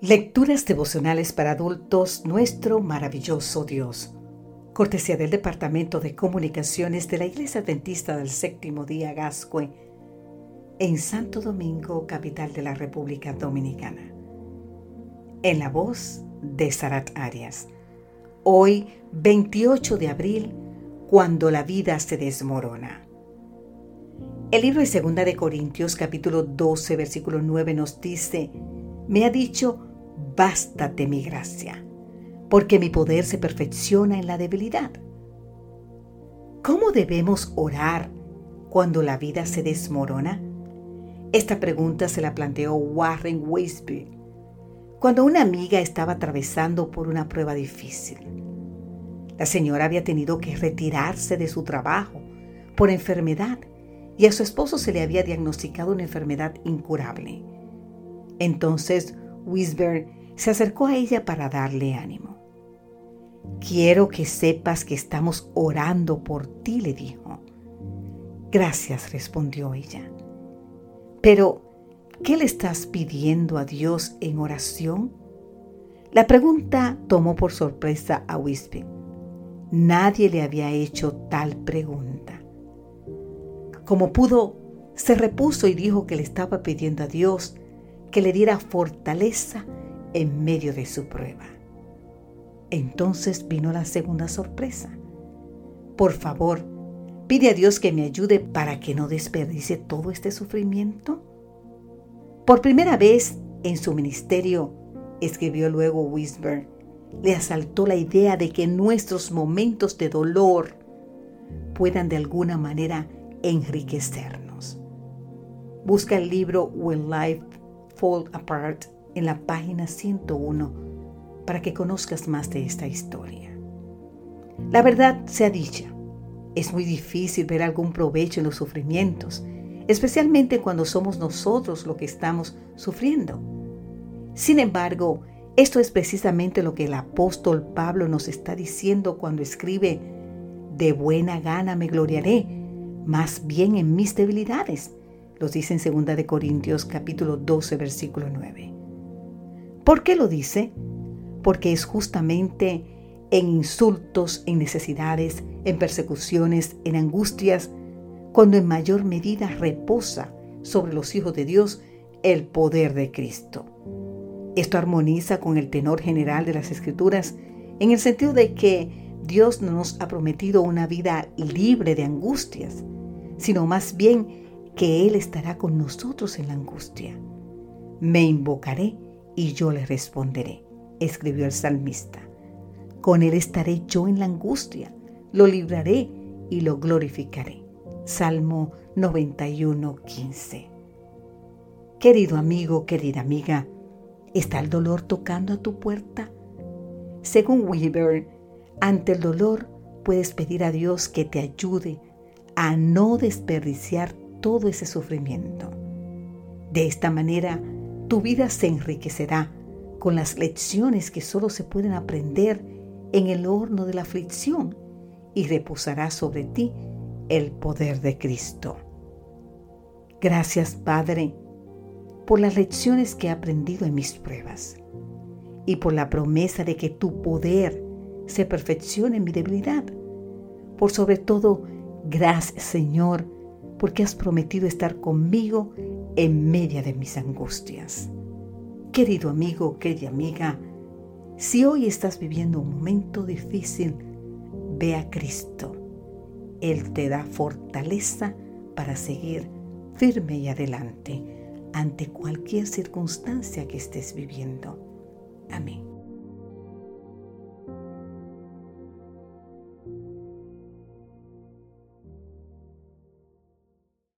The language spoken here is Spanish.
Lecturas devocionales para adultos, nuestro maravilloso Dios. Cortesía del Departamento de Comunicaciones de la Iglesia Adventista del Séptimo Día Gascue, en Santo Domingo, capital de la República Dominicana. En la voz de Sarat Arias. Hoy, 28 de abril, cuando la vida se desmorona. El libro de Segunda de Corintios, capítulo 12, versículo 9, nos dice, me ha dicho, bástate mi gracia, porque mi poder se perfecciona en la debilidad. ¿Cómo debemos orar cuando la vida se desmorona? Esta pregunta se la planteó Warren Wisby cuando una amiga estaba atravesando por una prueba difícil. La señora había tenido que retirarse de su trabajo por enfermedad y a su esposo se le había diagnosticado una enfermedad incurable. Entonces Wisber se acercó a ella para darle ánimo. Quiero que sepas que estamos orando por ti, le dijo. Gracias, respondió ella. Pero, ¿qué le estás pidiendo a Dios en oración? La pregunta tomó por sorpresa a Wisby. Nadie le había hecho tal pregunta. Como pudo, se repuso y dijo que le estaba pidiendo a Dios que le diera fortaleza en medio de su prueba. Entonces vino la segunda sorpresa. Por favor, pide a Dios que me ayude para que no desperdicie todo este sufrimiento. Por primera vez en su ministerio, escribió luego Wisber, le asaltó la idea de que nuestros momentos de dolor puedan de alguna manera enriquecernos. Busca el libro When Life Fall Apart en la página 101 para que conozcas más de esta historia. La verdad sea dicha, es muy difícil ver algún provecho en los sufrimientos, especialmente cuando somos nosotros lo que estamos sufriendo. Sin embargo, esto es precisamente lo que el apóstol Pablo nos está diciendo cuando escribe, de buena gana me gloriaré, más bien en mis debilidades. Los dice en 2 Corintios capítulo 12 versículo 9. ¿Por qué lo dice? Porque es justamente en insultos, en necesidades, en persecuciones, en angustias, cuando en mayor medida reposa sobre los hijos de Dios el poder de Cristo. Esto armoniza con el tenor general de las Escrituras en el sentido de que Dios no nos ha prometido una vida libre de angustias, sino más bien que Él estará con nosotros en la angustia. Me invocaré y yo le responderé, escribió el salmista. Con él estaré yo en la angustia, lo libraré y lo glorificaré. Salmo 91, 15. Querido amigo, querida amiga, ¿está el dolor tocando a tu puerta? Según Weber, ante el dolor puedes pedir a Dios que te ayude a no desperdiciar todo ese sufrimiento. De esta manera, tu vida se enriquecerá con las lecciones que solo se pueden aprender en el horno de la aflicción y reposará sobre ti el poder de Cristo. Gracias, Padre, por las lecciones que he aprendido en mis pruebas y por la promesa de que tu poder se perfeccione en mi debilidad. Por sobre todo, gracias, Señor, porque has prometido estar conmigo en medio de mis angustias. Querido amigo, querida amiga, si hoy estás viviendo un momento difícil, ve a Cristo. Él te da fortaleza para seguir firme y adelante ante cualquier circunstancia que estés viviendo. Amén.